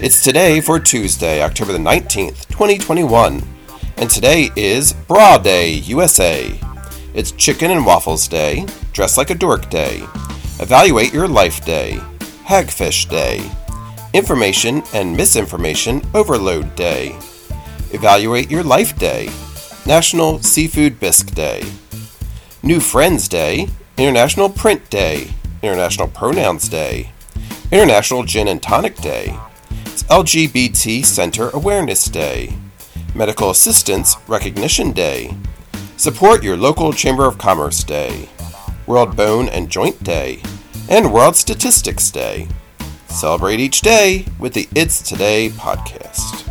It's today for Tuesday, October the 19th, 2021. And today is Bra Day, USA. It's Chicken and Waffles Day, Dress Like a Dork Day, Evaluate Your Life Day, Hagfish Day, Information and Misinformation Overload Day, Evaluate Your Life Day, National Seafood Bisque Day, New Friends Day, International Print Day, International Pronouns Day, International Gin and Tonic Day, LGBT Center Awareness Day, Medical Assistance Recognition Day, Support Your Local Chamber of Commerce Day, World Bone and Joint Day, and World Statistics Day. Celebrate each day with the It's Today podcast.